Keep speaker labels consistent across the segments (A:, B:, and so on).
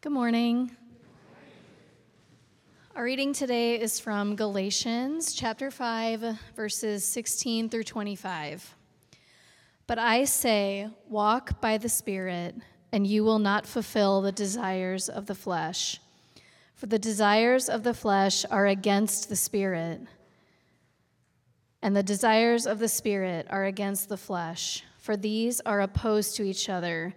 A: Good morning. Our reading today is from Galatians chapter 5, verses 16 through 25. But I say, walk by the Spirit, and you will not fulfill the desires of the flesh. For the desires of the flesh are against the Spirit, and the desires of the Spirit are against the flesh, for these are opposed to each other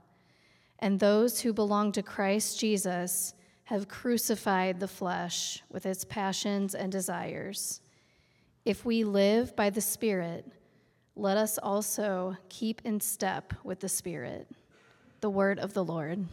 A: and those who belong to Christ Jesus have crucified the flesh with its passions and desires. If we live by the Spirit, let us also keep in step with the Spirit. The word of the Lord.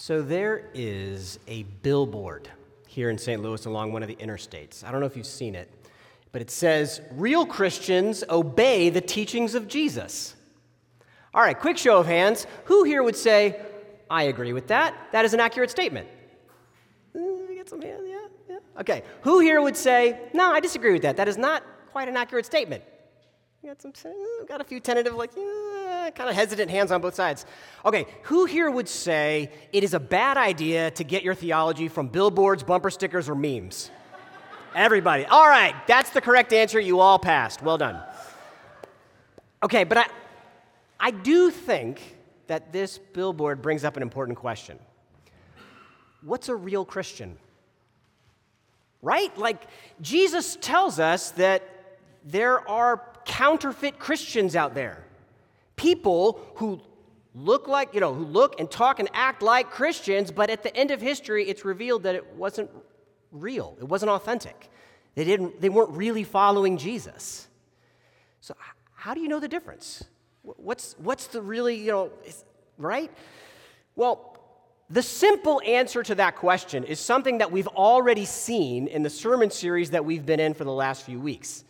B: So there is a billboard here in St. Louis along one of the interstates. I don't know if you've seen it, but it says, Real Christians obey the teachings of Jesus. All right, quick show of hands. Who here would say, I agree with that? That is an accurate statement. Uh, get some hands, yeah, yeah. Okay, who here would say, No, I disagree with that? That is not quite an accurate statement. got some, got a few tentative, like, yeah kind of hesitant hands on both sides. Okay, who here would say it is a bad idea to get your theology from billboards, bumper stickers, or memes? Everybody. All right, that's the correct answer. You all passed. Well done. Okay, but I, I do think that this billboard brings up an important question What's a real Christian? Right? Like, Jesus tells us that there are counterfeit Christians out there people who look like, you know, who look and talk and act like Christians, but at the end of history, it's revealed that it wasn't real. It wasn't authentic. They, didn't, they weren't really following Jesus. So, how do you know the difference? What's, what's the really, you know, right? Well, the simple answer to that question is something that we've already seen in the sermon series that we've been in for the last few weeks.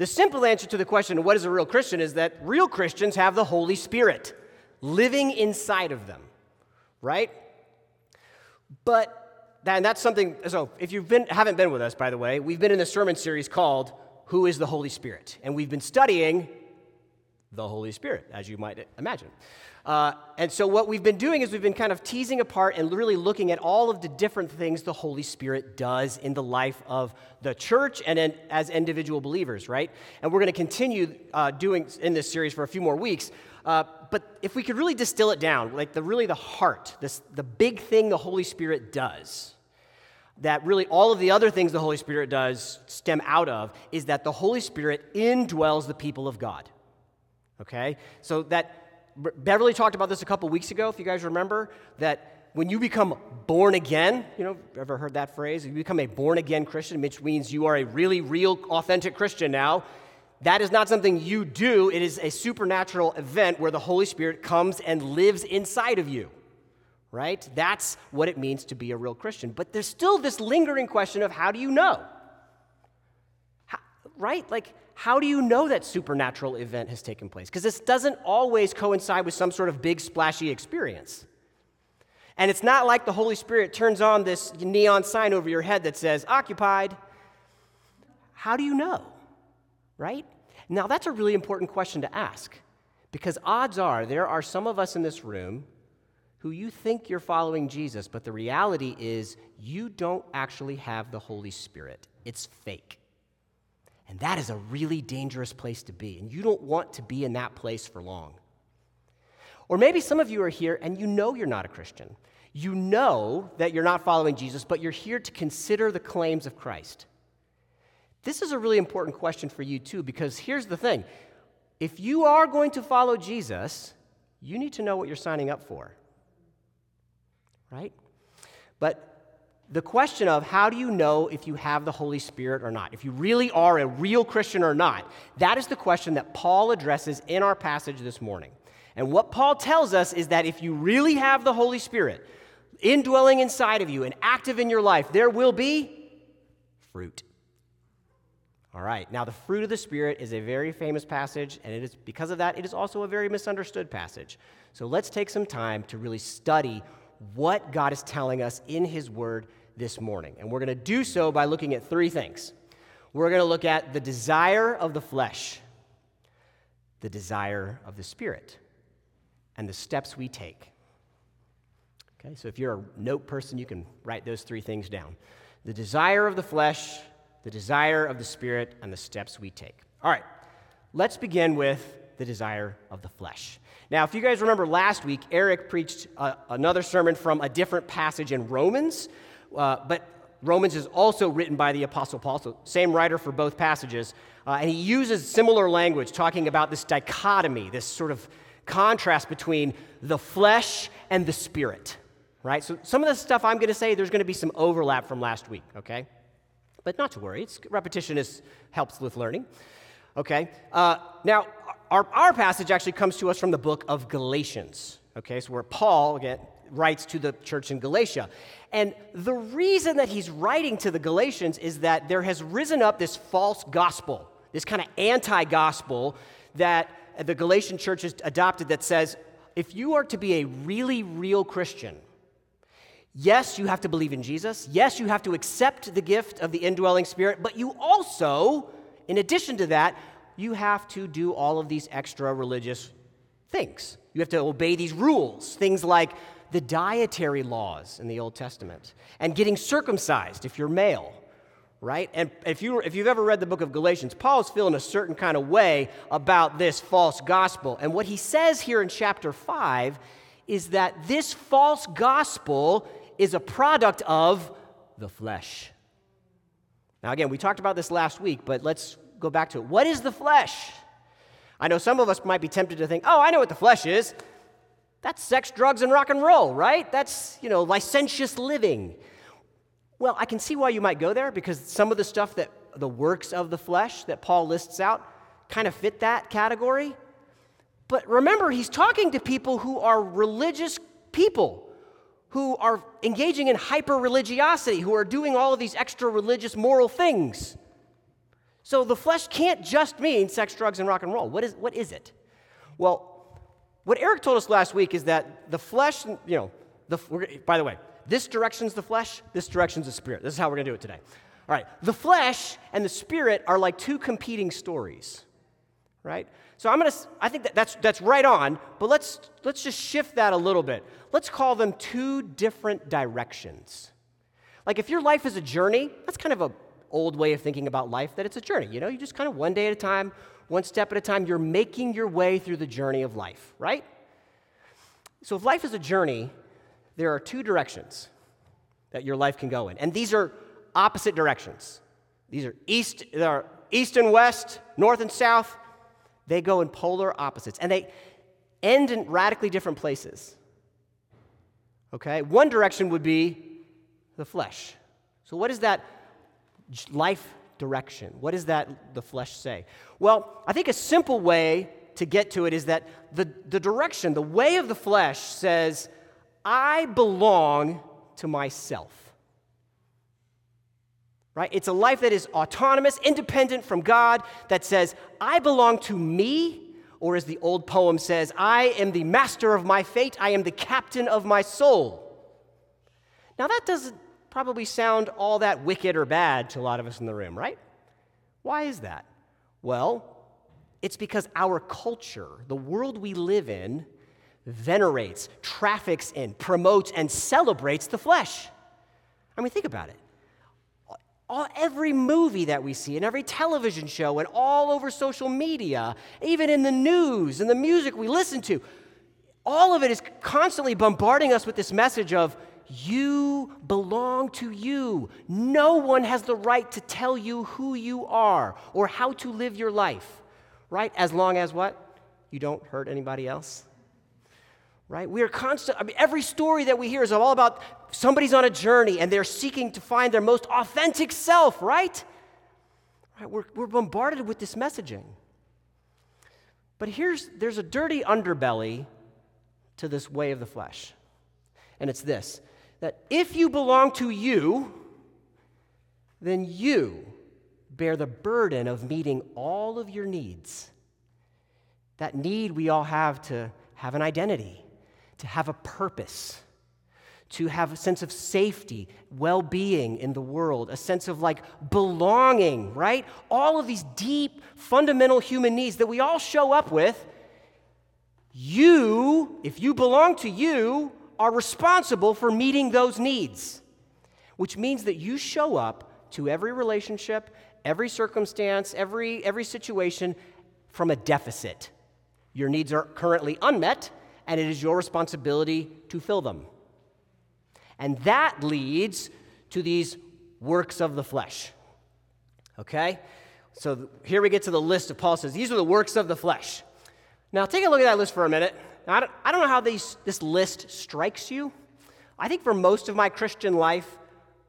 B: The simple answer to the question, what is a real Christian, is that real Christians have the Holy Spirit living inside of them, right? But, and that's something, so if you haven't been with us, by the way, we've been in a sermon series called Who is the Holy Spirit? And we've been studying the Holy Spirit, as you might imagine. Uh, and so, what we've been doing is we've been kind of teasing apart and really looking at all of the different things the Holy Spirit does in the life of the church and in, as individual believers, right? And we're going to continue uh, doing in this series for a few more weeks. Uh, but if we could really distill it down, like the really the heart, this, the big thing the Holy Spirit does, that really all of the other things the Holy Spirit does stem out of, is that the Holy Spirit indwells the people of God. Okay? So that Beverly talked about this a couple weeks ago, if you guys remember, that when you become born again, you know, ever heard that phrase? You become a born again Christian, which means you are a really real, authentic Christian now. That is not something you do, it is a supernatural event where the Holy Spirit comes and lives inside of you, right? That's what it means to be a real Christian. But there's still this lingering question of how do you know? How, right? Like, how do you know that supernatural event has taken place? Because this doesn't always coincide with some sort of big, splashy experience. And it's not like the Holy Spirit turns on this neon sign over your head that says, occupied. How do you know? Right? Now, that's a really important question to ask because odds are there are some of us in this room who you think you're following Jesus, but the reality is you don't actually have the Holy Spirit. It's fake. And that is a really dangerous place to be. And you don't want to be in that place for long. Or maybe some of you are here and you know you're not a Christian. You know that you're not following Jesus, but you're here to consider the claims of Christ. This is a really important question for you, too, because here's the thing if you are going to follow Jesus, you need to know what you're signing up for. Right? But the question of how do you know if you have the Holy Spirit or not, if you really are a real Christian or not, that is the question that Paul addresses in our passage this morning. And what Paul tells us is that if you really have the Holy Spirit indwelling inside of you and active in your life, there will be fruit. All right, now the fruit of the Spirit is a very famous passage, and it is because of that, it is also a very misunderstood passage. So let's take some time to really study what God is telling us in His Word this morning. And we're going to do so by looking at three things. We're going to look at the desire of the flesh, the desire of the Spirit, and the steps we take. Okay, so if you're a note person, you can write those three things down the desire of the flesh, the desire of the Spirit, and the steps we take. All right, let's begin with the desire of the flesh. Now, if you guys remember last week, Eric preached uh, another sermon from a different passage in Romans, uh, but Romans is also written by the Apostle Paul, so same writer for both passages. Uh, and he uses similar language, talking about this dichotomy, this sort of contrast between the flesh and the spirit, right? So some of the stuff I'm going to say, there's going to be some overlap from last week, okay? But not to worry, it's, repetition is, helps with learning, okay? Uh, now, our, our passage actually comes to us from the book of Galatians, okay? So where Paul, again, writes to the church in Galatia. And the reason that he's writing to the Galatians is that there has risen up this false gospel, this kind of anti gospel that the Galatian church has adopted that says if you are to be a really real Christian, yes, you have to believe in Jesus. Yes, you have to accept the gift of the indwelling spirit, but you also, in addition to that, you have to do all of these extra religious things. You have to obey these rules, things like the dietary laws in the Old Testament and getting circumcised if you're male, right? And if, you, if you've ever read the book of Galatians, Paul's feeling a certain kind of way about this false gospel. And what he says here in chapter 5 is that this false gospel is a product of the flesh. Now, again, we talked about this last week, but let's go back to it. What is the flesh? I know some of us might be tempted to think, oh, I know what the flesh is. That's sex, drugs, and rock and roll, right? That's, you know, licentious living. Well, I can see why you might go there because some of the stuff that the works of the flesh that Paul lists out kind of fit that category. But remember, he's talking to people who are religious people, who are engaging in hyper religiosity, who are doing all of these extra religious moral things. So the flesh can't just mean sex, drugs, and rock and roll. What is, what is it? Well, what Eric told us last week is that the flesh, you know, the, by the way, this direction's the flesh, this direction's the spirit. This is how we're going to do it today. All right, the flesh and the spirit are like two competing stories, right? So I'm going to, I think that that's, that's right on, but let's, let's just shift that a little bit. Let's call them two different directions. Like if your life is a journey, that's kind of a old way of thinking about life that it's a journey. You know, you just kind of one day at a time, one step at a time, you're making your way through the journey of life, right? So if life is a journey, there are two directions that your life can go in. And these are opposite directions. These are east, are east and west, north and south. They go in polar opposites. And they end in radically different places. Okay? One direction would be the flesh. So, what is that life direction. What does that the flesh say? Well, I think a simple way to get to it is that the, the direction, the way of the flesh says, I belong to myself. Right? It's a life that is autonomous, independent from God, that says, I belong to me, or as the old poem says, I am the master of my fate, I am the captain of my soul. Now, that doesn't probably sound all that wicked or bad to a lot of us in the room, right? Why is that? Well, it's because our culture, the world we live in, venerates, traffics in, promotes, and celebrates the flesh. I mean, think about it. all, every movie that we see and every television show and all over social media, even in the news and the music we listen to, all of it is constantly bombarding us with this message of you belong to you. No one has the right to tell you who you are or how to live your life, right? As long as what? You don't hurt anybody else right? We are constant, I mean, every story that we hear is all about somebody's on a journey and they're seeking to find their most authentic self, right? right? We're, we're bombarded with this messaging. But here's, there's a dirty underbelly to this way of the flesh. And it's this that if you belong to you, then you bear the burden of meeting all of your needs. That need we all have to have an identity, to have a purpose, to have a sense of safety, well being in the world, a sense of like belonging, right? All of these deep, fundamental human needs that we all show up with. You, if you belong to you, are responsible for meeting those needs, which means that you show up to every relationship, every circumstance, every, every situation from a deficit. Your needs are currently unmet, and it is your responsibility to fill them. And that leads to these works of the flesh. Okay? So here we get to the list of Paul says, these are the works of the flesh. Now take a look at that list for a minute. Now, I, don't, I don't know how these, this list strikes you. I think for most of my Christian life,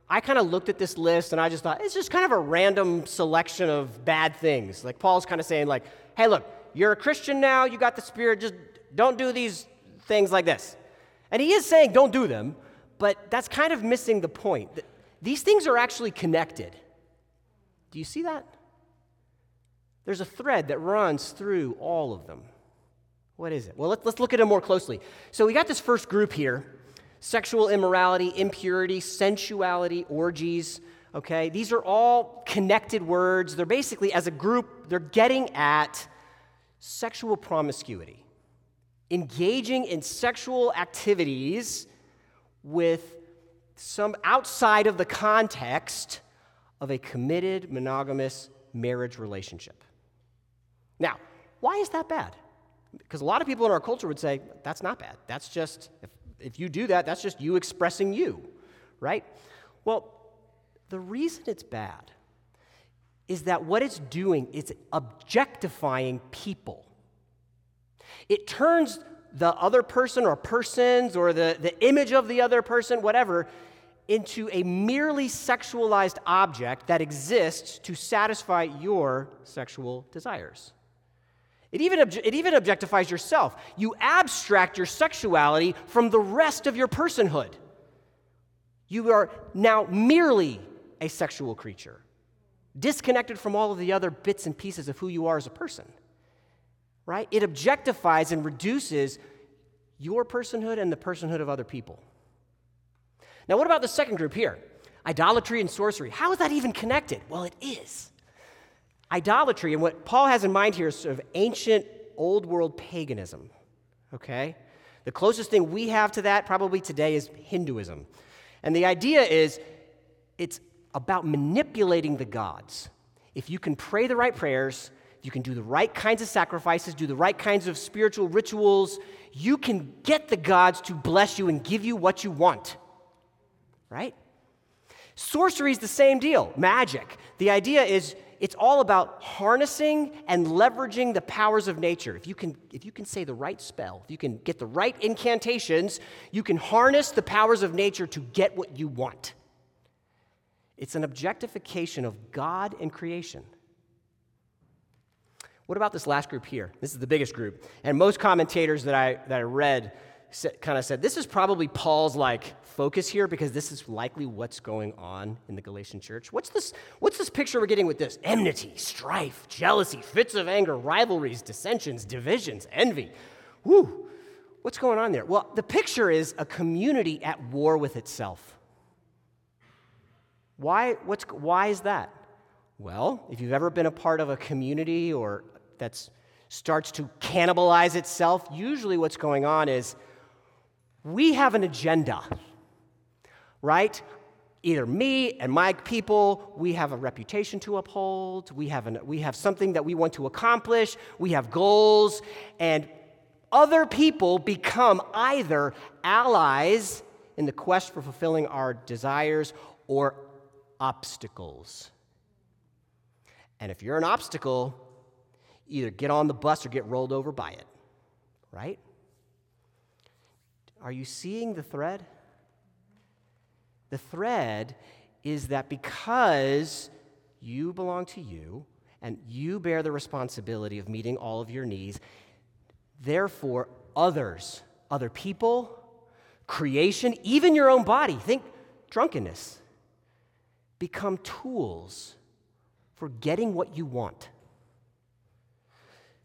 B: I kind of looked at this list and I just thought it's just kind of a random selection of bad things. Like Paul's kind of saying, like, hey, look, you're a Christian now, you got the Spirit, just don't do these things like this. And he is saying don't do them, but that's kind of missing the point. These things are actually connected. Do you see that? There's a thread that runs through all of them. What is it? Well, let's, let's look at it more closely. So we got this first group here sexual immorality, impurity, sensuality, orgies. Okay, these are all connected words. They're basically, as a group, they're getting at sexual promiscuity engaging in sexual activities with some outside of the context of a committed monogamous marriage relationship. Now, why is that bad? Because a lot of people in our culture would say, that's not bad. That's just, if, if you do that, that's just you expressing you, right? Well, the reason it's bad is that what it's doing is objectifying people. It turns the other person or persons or the, the image of the other person, whatever, into a merely sexualized object that exists to satisfy your sexual desires. It even, it even objectifies yourself. You abstract your sexuality from the rest of your personhood. You are now merely a sexual creature, disconnected from all of the other bits and pieces of who you are as a person right? It objectifies and reduces your personhood and the personhood of other people. Now, what about the second group here? Idolatry and sorcery. How is that even connected? Well, it is. Idolatry, and what Paul has in mind here is sort of ancient old world paganism, okay? The closest thing we have to that probably today is Hinduism. And the idea is it's about manipulating the gods. If you can pray the right prayers, you can do the right kinds of sacrifices, do the right kinds of spiritual rituals, you can get the gods to bless you and give you what you want. Right? Sorcery is the same deal, magic. The idea is it's all about harnessing and leveraging the powers of nature. If you can, if you can say the right spell, if you can get the right incantations, you can harness the powers of nature to get what you want. It's an objectification of God and creation. What about this last group here? This is the biggest group. And most commentators that I, that I read kind of said this is probably Paul's like focus here because this is likely what's going on in the Galatian church. What's this, what's this picture we're getting with this? Enmity, strife, jealousy, fits of anger, rivalries, dissensions, divisions, envy. Whew. What's going on there? Well, the picture is a community at war with itself. Why, what's, why is that? Well, if you've ever been a part of a community or that starts to cannibalize itself, usually what's going on is we have an agenda, right? either me and my people, we have a reputation to uphold, we have, an, we have something that we want to accomplish, we have goals, and other people become either allies in the quest for fulfilling our desires or obstacles. And if you're an obstacle, either get on the bus or get rolled over by it, right? Are you seeing the thread? The thread is that because you belong to you and you bear the responsibility of meeting all of your needs, therefore, others, other people, creation, even your own body, think drunkenness, become tools for getting what you want.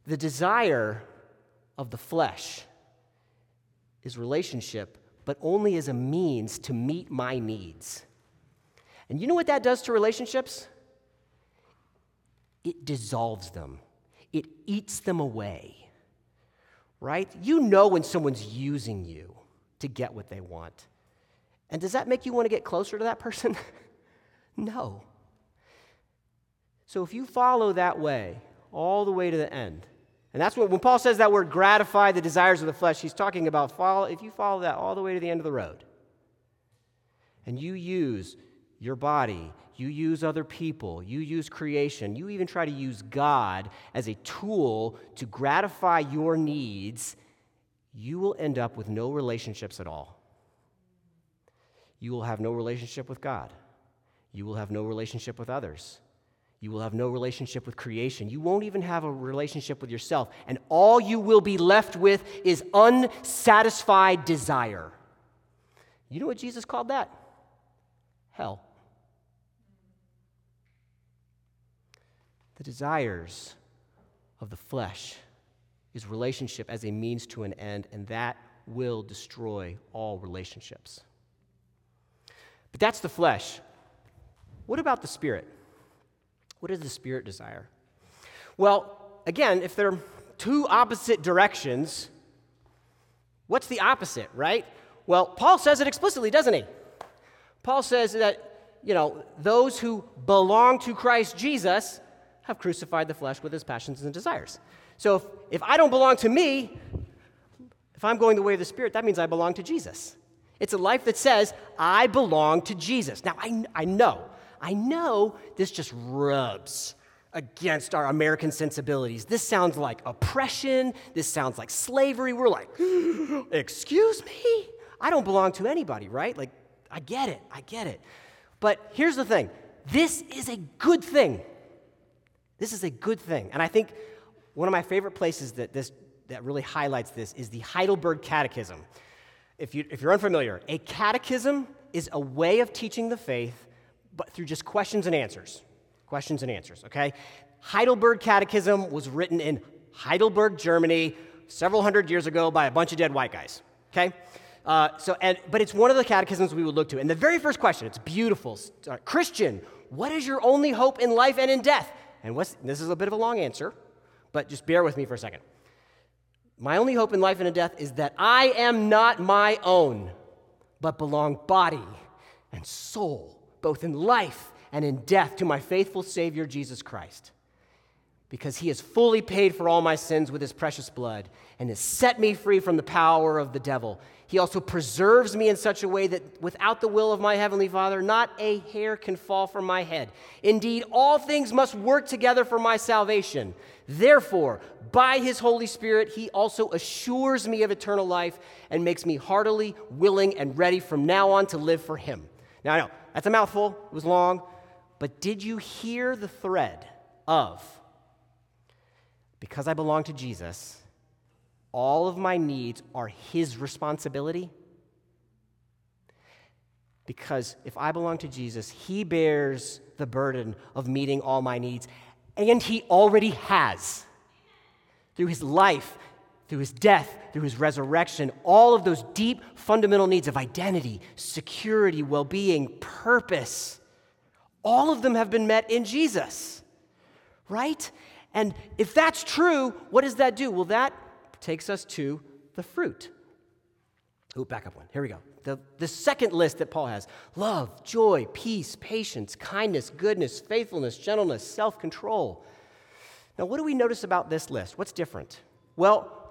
B: The desire of the flesh is relationship but only as a means to meet my needs. And you know what that does to relationships? It dissolves them, it eats them away. Right? You know when someone's using you to get what they want. And does that make you want to get closer to that person? no. So if you follow that way all the way to the end, and that's what, when Paul says that word gratify the desires of the flesh, he's talking about follow, if you follow that all the way to the end of the road, and you use your body, you use other people, you use creation, you even try to use God as a tool to gratify your needs, you will end up with no relationships at all. You will have no relationship with God. You will have no relationship with others. You will have no relationship with creation. You won't even have a relationship with yourself. And all you will be left with is unsatisfied desire. You know what Jesus called that? Hell. The desires of the flesh is relationship as a means to an end, and that will destroy all relationships. But that's the flesh. What about the spirit? What does the Spirit desire? Well, again, if they're two opposite directions, what's the opposite, right? Well, Paul says it explicitly, doesn't he? Paul says that, you know, those who belong to Christ Jesus have crucified the flesh with its passions and desires. So if, if I don't belong to me, if I'm going the way of the Spirit, that means I belong to Jesus. It's a life that says, I belong to Jesus. Now, I, I know I know this just rubs against our American sensibilities. This sounds like oppression. This sounds like slavery. We're like, excuse me? I don't belong to anybody, right? Like, I get it. I get it. But here's the thing this is a good thing. This is a good thing. And I think one of my favorite places that, this, that really highlights this is the Heidelberg Catechism. If, you, if you're unfamiliar, a catechism is a way of teaching the faith but through just questions and answers. Questions and answers, okay? Heidelberg Catechism was written in Heidelberg, Germany, several hundred years ago by a bunch of dead white guys, okay? Uh, so, and, but it's one of the catechisms we would look to. And the very first question, it's beautiful. Uh, Christian, what is your only hope in life and in death? And what's, this is a bit of a long answer, but just bear with me for a second. My only hope in life and in death is that I am not my own, but belong body and soul both in life and in death, to my faithful Savior, Jesus Christ. Because he has fully paid for all my sins with his precious blood and has set me free from the power of the devil. He also preserves me in such a way that without the will of my heavenly Father, not a hair can fall from my head. Indeed, all things must work together for my salvation. Therefore, by his Holy Spirit, he also assures me of eternal life and makes me heartily willing and ready from now on to live for him. Now, I know that's a mouthful, it was long, but did you hear the thread of because I belong to Jesus, all of my needs are His responsibility? Because if I belong to Jesus, He bears the burden of meeting all my needs, and He already has. Through His life, through his death, through his resurrection, all of those deep fundamental needs of identity, security, well being, purpose, all of them have been met in Jesus, right? And if that's true, what does that do? Well, that takes us to the fruit. Oh, back up one. Here we go. the, the second list that Paul has love, joy, peace, patience, kindness, goodness, faithfulness, gentleness, self control. Now, what do we notice about this list? What's different? Well,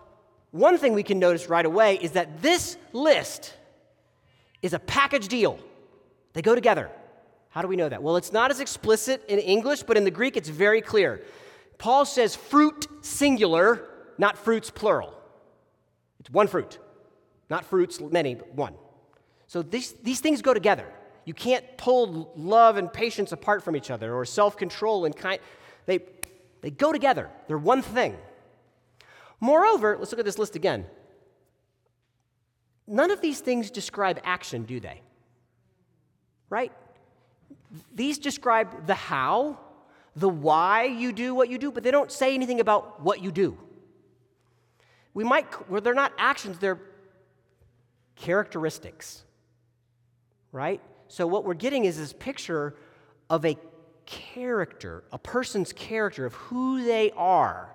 B: one thing we can notice right away is that this list is a package deal. They go together. How do we know that? Well, it's not as explicit in English, but in the Greek it's very clear. Paul says fruit singular, not fruits plural. It's one fruit, not fruits many, but one. So these, these things go together. You can't pull love and patience apart from each other or self control and kind. They, they go together, they're one thing. Moreover, let's look at this list again. None of these things describe action, do they? Right? These describe the how, the why you do what you do, but they don't say anything about what you do. We might, well, they're not actions, they're characteristics, right? So, what we're getting is this picture of a character, a person's character of who they are.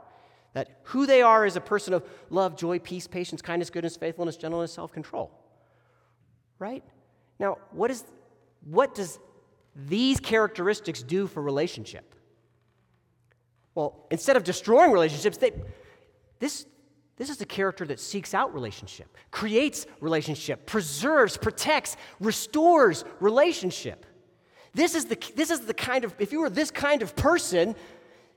B: That who they are is a person of love, joy, peace, patience, kindness, goodness, faithfulness, gentleness, self control. Right? Now, what, is, what does these characteristics do for relationship? Well, instead of destroying relationships, they, this, this is a character that seeks out relationship, creates relationship, preserves, protects, restores relationship. This is the, this is the kind of, if you were this kind of person,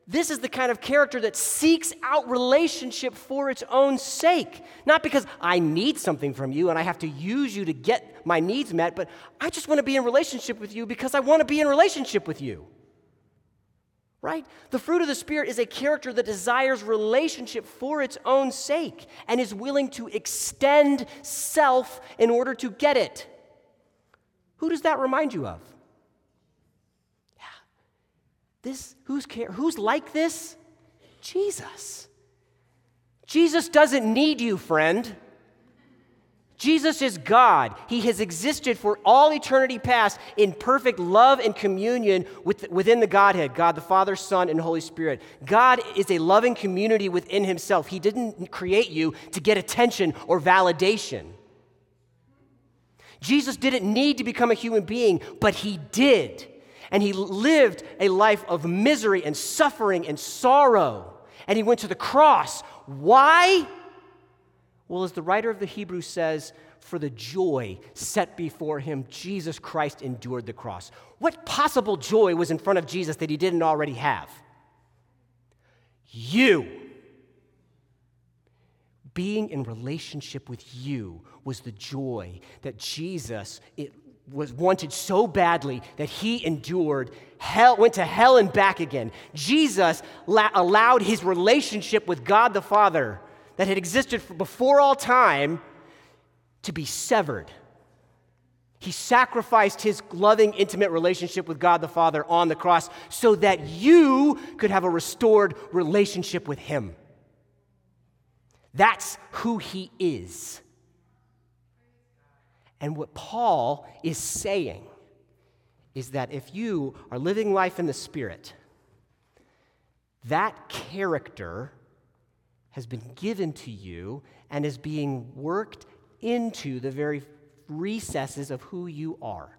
B: this is the kind of character that seeks out relationship for its own sake. Not because I need something from you and I have to use you to get my needs met, but I just want to be in relationship with you because I want to be in relationship with you. Right? The fruit of the Spirit is a character that desires relationship for its own sake and is willing to extend self in order to get it. Who does that remind you of? This, who's, care, who's like this? Jesus. Jesus doesn't need you, friend. Jesus is God. He has existed for all eternity past in perfect love and communion with, within the Godhead God the Father, Son, and Holy Spirit. God is a loving community within Himself. He didn't create you to get attention or validation. Jesus didn't need to become a human being, but He did and he lived a life of misery and suffering and sorrow. And he went to the cross. Why? Well, as the writer of the Hebrews says, for the joy set before him, Jesus Christ endured the cross. What possible joy was in front of Jesus that he didn't already have? You. Being in relationship with you was the joy that Jesus it was wanted so badly that he endured hell, went to hell and back again. Jesus la- allowed his relationship with God the Father that had existed before all time to be severed. He sacrificed his loving, intimate relationship with God the Father on the cross so that you could have a restored relationship with him. That's who he is. And what Paul is saying is that if you are living life in the Spirit, that character has been given to you and is being worked into the very recesses of who you are.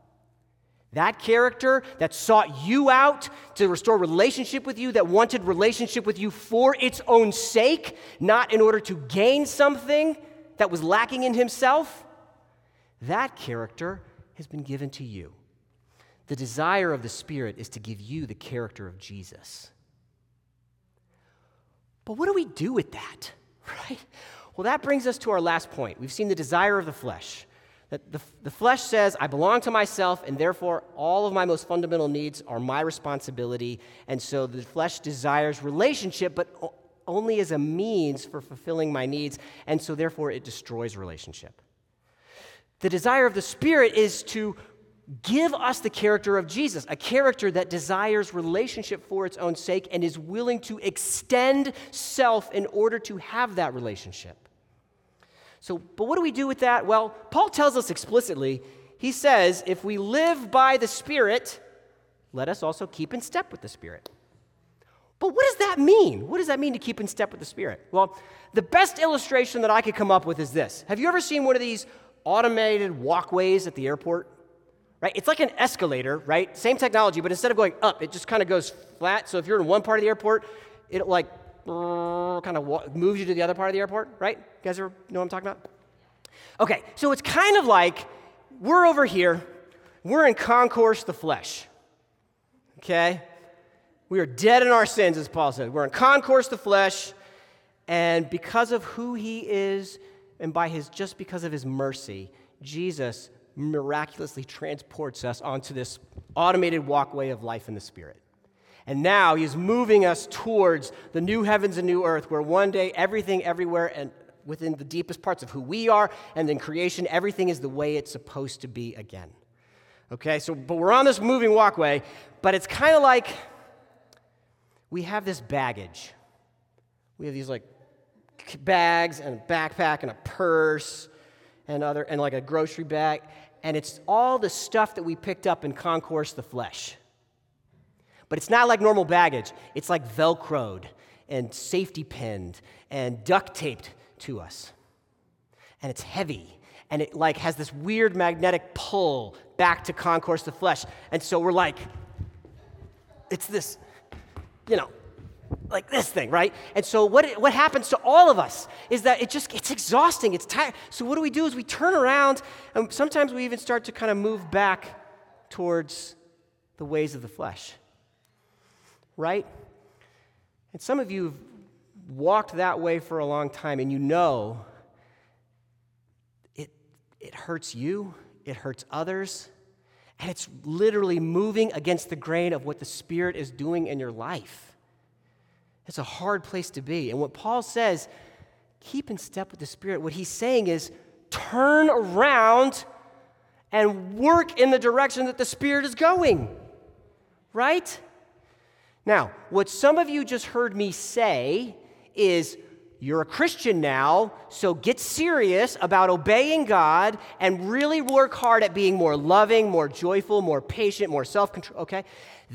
B: That character that sought you out to restore relationship with you, that wanted relationship with you for its own sake, not in order to gain something that was lacking in himself, that character has been given to you. The desire of the Spirit is to give you the character of Jesus. But what do we do with that? Right? Well, that brings us to our last point. We've seen the desire of the flesh. That the, the flesh says, I belong to myself, and therefore all of my most fundamental needs are my responsibility. And so the flesh desires relationship, but only as a means for fulfilling my needs. And so therefore it destroys relationship. The desire of the Spirit is to give us the character of Jesus, a character that desires relationship for its own sake and is willing to extend self in order to have that relationship. So, but what do we do with that? Well, Paul tells us explicitly, he says, if we live by the Spirit, let us also keep in step with the Spirit. But what does that mean? What does that mean to keep in step with the Spirit? Well, the best illustration that I could come up with is this Have you ever seen one of these automated walkways at the airport? Right? It's like an escalator, right? Same technology, but instead of going up, it just kind of goes flat. So if you're in one part of the airport, it like kind of moves you to the other part of the airport, right? You guys ever know what I'm talking about? Okay, so it's kind of like we're over here, we're in concourse the flesh. Okay? We are dead in our sins, as Paul said. We're in concourse the flesh, and because of who he is, and by his just because of his mercy, Jesus miraculously transports us onto this automated walkway of life in the Spirit. And now he's moving us towards the new heavens and new earth, where one day everything, everywhere, and within the deepest parts of who we are and in creation, everything is the way it's supposed to be again. Okay, so, but we're on this moving walkway, but it's kind of like we have this baggage. We have these like bags and a backpack and a purse and other and like a grocery bag. And it's all the stuff that we picked up in concourse the flesh. But it's not like normal baggage. It's like velcroed and safety pinned and duct taped to us. And it's heavy. And it like has this weird magnetic pull back to concourse the flesh. And so we're like it's this you know like this thing, right? And so what, what happens to all of us is that it just it's exhausting, it's tired. So what do we do is we turn around and sometimes we even start to kind of move back towards the ways of the flesh. Right? And some of you have walked that way for a long time and you know it it hurts you, it hurts others, and it's literally moving against the grain of what the Spirit is doing in your life. It's a hard place to be. And what Paul says, keep in step with the Spirit, what he's saying is turn around and work in the direction that the Spirit is going. Right? Now, what some of you just heard me say is, you're a Christian now, so get serious about obeying God and really work hard at being more loving, more joyful, more patient, more self control, okay?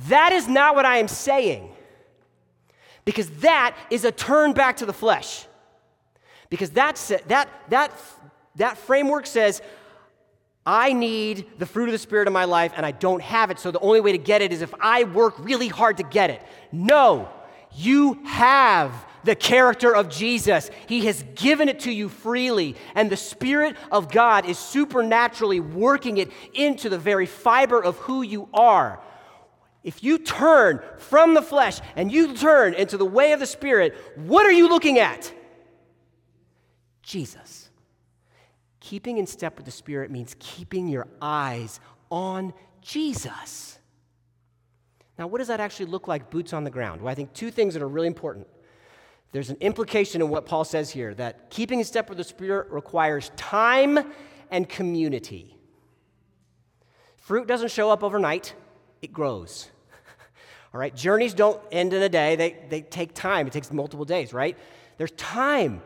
B: That is not what I am saying because that is a turn back to the flesh. Because that's, that, that, that framework says, I need the fruit of the Spirit in my life and I don't have it, so the only way to get it is if I work really hard to get it. No, you have the character of Jesus. He has given it to you freely, and the Spirit of God is supernaturally working it into the very fiber of who you are. If you turn from the flesh and you turn into the way of the Spirit, what are you looking at? Jesus. Keeping in step with the Spirit means keeping your eyes on Jesus. Now, what does that actually look like, boots on the ground? Well, I think two things that are really important. There's an implication in what Paul says here that keeping in step with the Spirit requires time and community. Fruit doesn't show up overnight it grows. All right, journeys don't end in a day, they, they take time. It takes multiple days, right? There's time.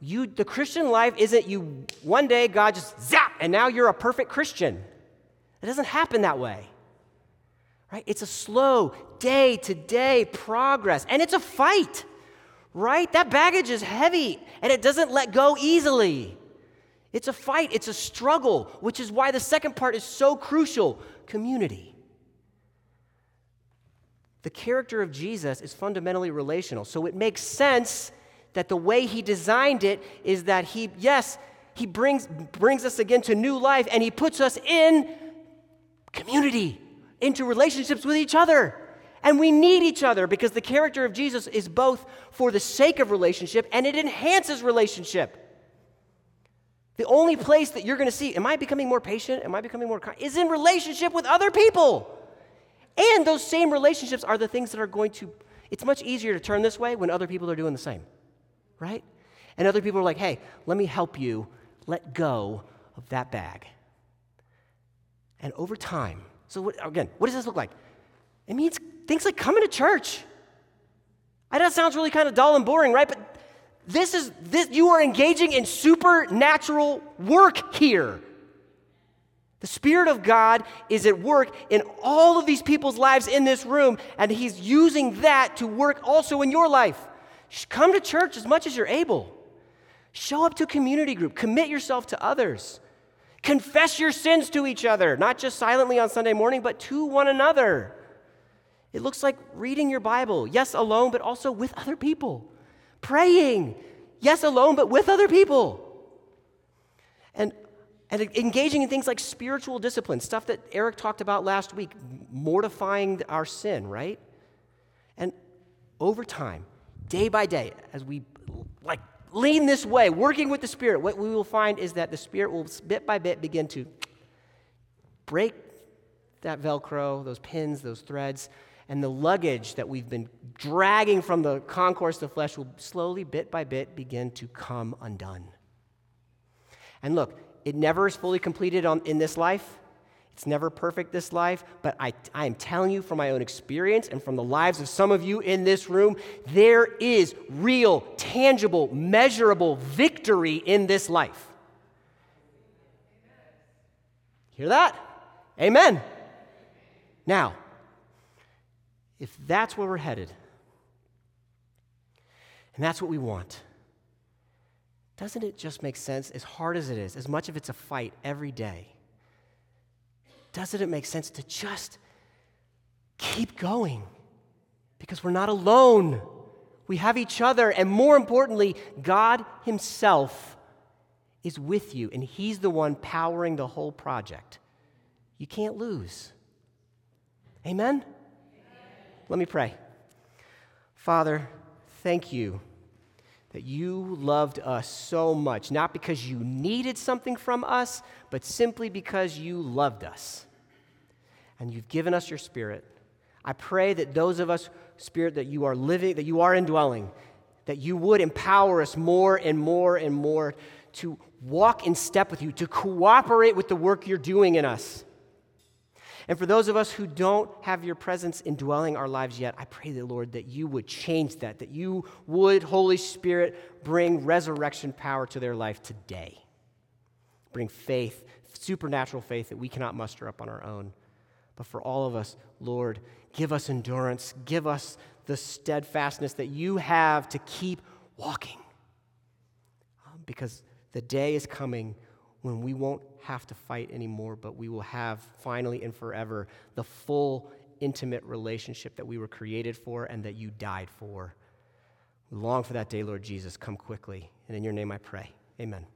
B: You, the Christian life isn't you one day God just zap and now you're a perfect Christian. It doesn't happen that way. Right? It's a slow day to day progress and it's a fight. Right? That baggage is heavy and it doesn't let go easily. It's a fight, it's a struggle, which is why the second part is so crucial community. The character of Jesus is fundamentally relational. So it makes sense that the way he designed it is that he, yes, he brings, brings us again to new life and he puts us in community, into relationships with each other. And we need each other because the character of Jesus is both for the sake of relationship and it enhances relationship. The only place that you're going to see, am I becoming more patient? Am I becoming more kind? Is in relationship with other people. And those same relationships are the things that are going to, it's much easier to turn this way when other people are doing the same, right? And other people are like, hey, let me help you let go of that bag. And over time, so what, again, what does this look like? It means things like coming to church. I know that sounds really kind of dull and boring, right? But this is this you are engaging in supernatural work here. The Spirit of God is at work in all of these people's lives in this room, and He's using that to work also in your life. Come to church as much as you're able. Show up to community group. Commit yourself to others. Confess your sins to each other, not just silently on Sunday morning, but to one another. It looks like reading your Bible, yes, alone, but also with other people. Praying, yes, alone, but with other people. And, and engaging in things like spiritual discipline, stuff that Eric talked about last week, mortifying our sin, right? And over time, day by day, as we like lean this way, working with the Spirit, what we will find is that the Spirit will bit by bit begin to break that Velcro, those pins, those threads, and the luggage that we've been dragging from the concourse of flesh will slowly, bit by bit, begin to come undone. And look, it never is fully completed on, in this life. It's never perfect this life, but I, I am telling you from my own experience and from the lives of some of you in this room, there is real, tangible, measurable victory in this life. Hear that? Amen. Now, if that's where we're headed, and that's what we want, doesn't it just make sense, as hard as it is, as much of it's a fight every day? Doesn't it make sense to just keep going? Because we're not alone. We have each other, and more importantly, God Himself is with you, and He's the one powering the whole project. You can't lose. Amen? Let me pray. Father, thank you that you loved us so much, not because you needed something from us, but simply because you loved us. And you've given us your spirit. I pray that those of us, Spirit, that you are living, that you are indwelling, that you would empower us more and more and more to walk in step with you, to cooperate with the work you're doing in us. And for those of us who don't have your presence indwelling our lives yet, I pray that, Lord, that you would change that, that you would, Holy Spirit, bring resurrection power to their life today. Bring faith, supernatural faith that we cannot muster up on our own. But for all of us, Lord, give us endurance, give us the steadfastness that you have to keep walking. Um, because the day is coming when we won't have to fight anymore, but we will have finally and forever the full, intimate relationship that we were created for and that you died for. We long for that day, Lord Jesus. Come quickly. And in your name I pray. Amen.